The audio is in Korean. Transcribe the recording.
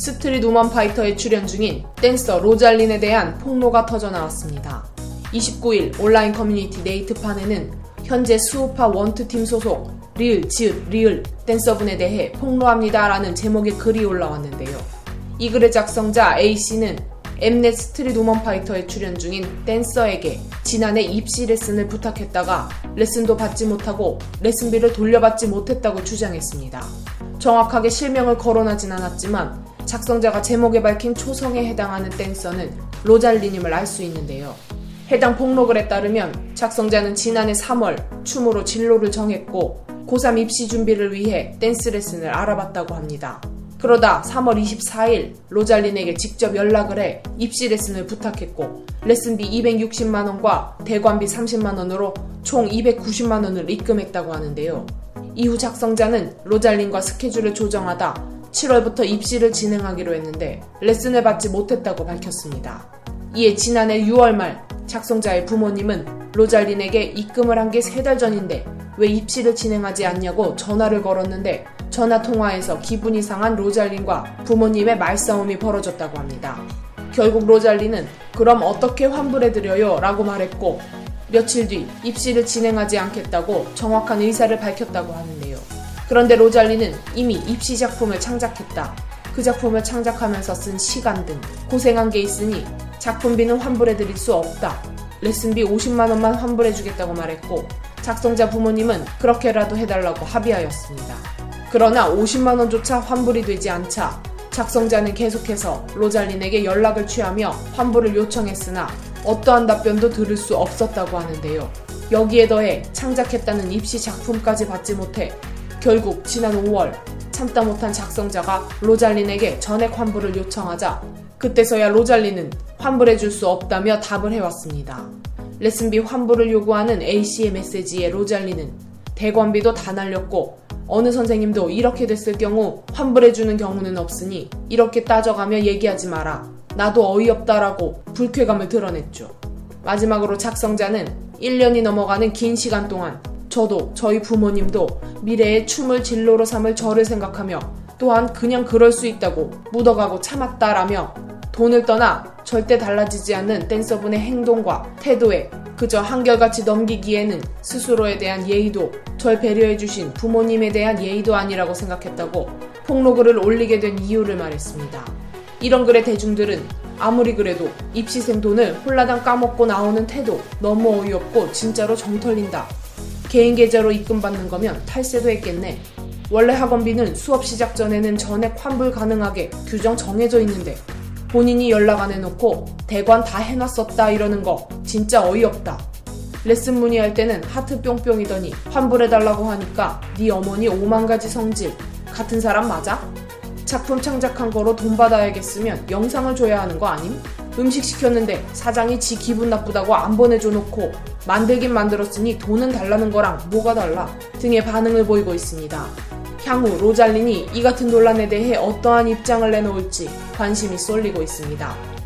스트릿 우먼 파이터에 출연 중인 댄서 로잘린에 대한 폭로가 터져 나왔습니다. 29일 온라인 커뮤니티 네이트판에는 현재 스우파 원트 팀 소속 리을, 지읒, 리을 댄서분에 대해 폭로합니다라는 제목의 글이 올라왔는데요. 이 글의 작성자 A씨는 엠넷 스트릿 우먼 파이터에 출연 중인 댄서에게 지난해 입시 레슨을 부탁했다가 레슨도 받지 못하고 레슨비를 돌려받지 못했다고 주장했습니다. 정확하게 실명을 거론하진 않았지만 작성자가 제목에 밝힌 초성에 해당하는 댄서는 로잘리님을 알 수 있는데요. 해당 폭로글에 따르면 작성자는 지난해 3월 춤으로 진로를 정했고 고3 입시 준비를 위해 댄스 레슨을 알아봤다고 합니다. 그러다 3월 24일 로잘린에게 직접 연락을 해 입시 레슨을 부탁했고 레슨비 260만원과 대관비 30만원으로 총 290만원을 입금했다고 하는데요. 이후 작성자는 로잘린과 스케줄을 조정하다 7월부터 입시를 진행하기로 했는데 레슨을 받지 못했다고 밝혔습니다. 이에 지난해 6월 말 작성자의 부모님은 로잘린에게 입금을 한 게 세 달 전인데 왜 입시를 진행하지 않냐고 전화를 걸었는데 전화 통화에서 기분이 상한 로잘린과 부모님의 말싸움이 벌어졌다고 합니다. 결국 로잘린은 그럼 어떻게 환불해드려요? 라고 말했고 며칠 뒤 입시를 진행하지 않겠다고 정확한 의사를 밝혔다고 하는데요. 그런데 로잘리는 이미 입시 작품을 창작했다. 그 작품을 창작하면서 쓴 시간 등 고생한 게 있으니 작품비는 환불해드릴 수 없다. 레슨비 50만원만 환불해주겠다고 말했고 작성자 부모님은 그렇게라도 해달라고 합의하였습니다. 그러나 50만원조차 환불이 되지 않자 작성자는 계속해서 로잘린에게 연락을 취하며 환불을 요청했으나 어떠한 답변도 들을 수 없었다고 하는데요. 여기에 더해 창작했다는 입시 작품까지 받지 못해 결국 지난 5월 참다 못한 작성자가 로잘린에게 전액 환불을 요청하자 그때서야 로잘린은 환불해줄 수 없다며 답을 해왔습니다. 레슨비 환불을 요구하는 A씨의 메시지에 로잘린은 대관비도 다 날렸고 어느 선생님도 이렇게 됐을 경우 환불해주는 경우는 없으니 이렇게 따져가며 얘기하지 마라. 나도 어이없다라고 불쾌감을 드러냈죠. 마지막으로 작성자는 1년이 넘어가는 긴 시간 동안 저도 저희 부모님도 미래의 춤을 진로로 삼을 저를 생각하며 또한 그냥 그럴 수 있다고 묻어가고 참았다라며 돈을 떠나 절대 달라지지 않는 댄서분의 행동과 태도에 그저 한결같이 넘기기에는 스스로에 대한 예의도 절 배려해주신 부모님에 대한 예의도 아니라고 생각했다고 폭로글을 올리게 된 이유를 말했습니다. 이런 글의 대중들은 아무리 그래도 입시생 돈을 홀라당 까먹고 나오는 태도 너무 어이없고 진짜로 정 털린다. 개인 계좌로 입금받는 거면 탈세도 했겠네. 원래 학원비는 수업 시작 전에는 전액 환불 가능하게 규정 정해져 있는데 본인이 연락 안 해놓고 대관 다 해놨었다 이러는 거 진짜 어이없다. 레슨 문의할 때는 하트 뿅뿅이더니 환불해달라고 하니까 네 어머니 오만 가지 성질 같은 사람 맞아? 작품 창작한 거로 돈 받아야겠으면 영상을 줘야 하는 거 아님? 음식 시켰는데 사장이 지 기분 나쁘다고 안 보내줘 놓고 만들긴 만들었으니 돈은 달라는 거랑 뭐가 달라 등의 반응을 보이고 있습니다. 향후 로잘린이 이 같은 논란에 대해 어떠한 입장을 내놓을지 관심이 쏠리고 있습니다.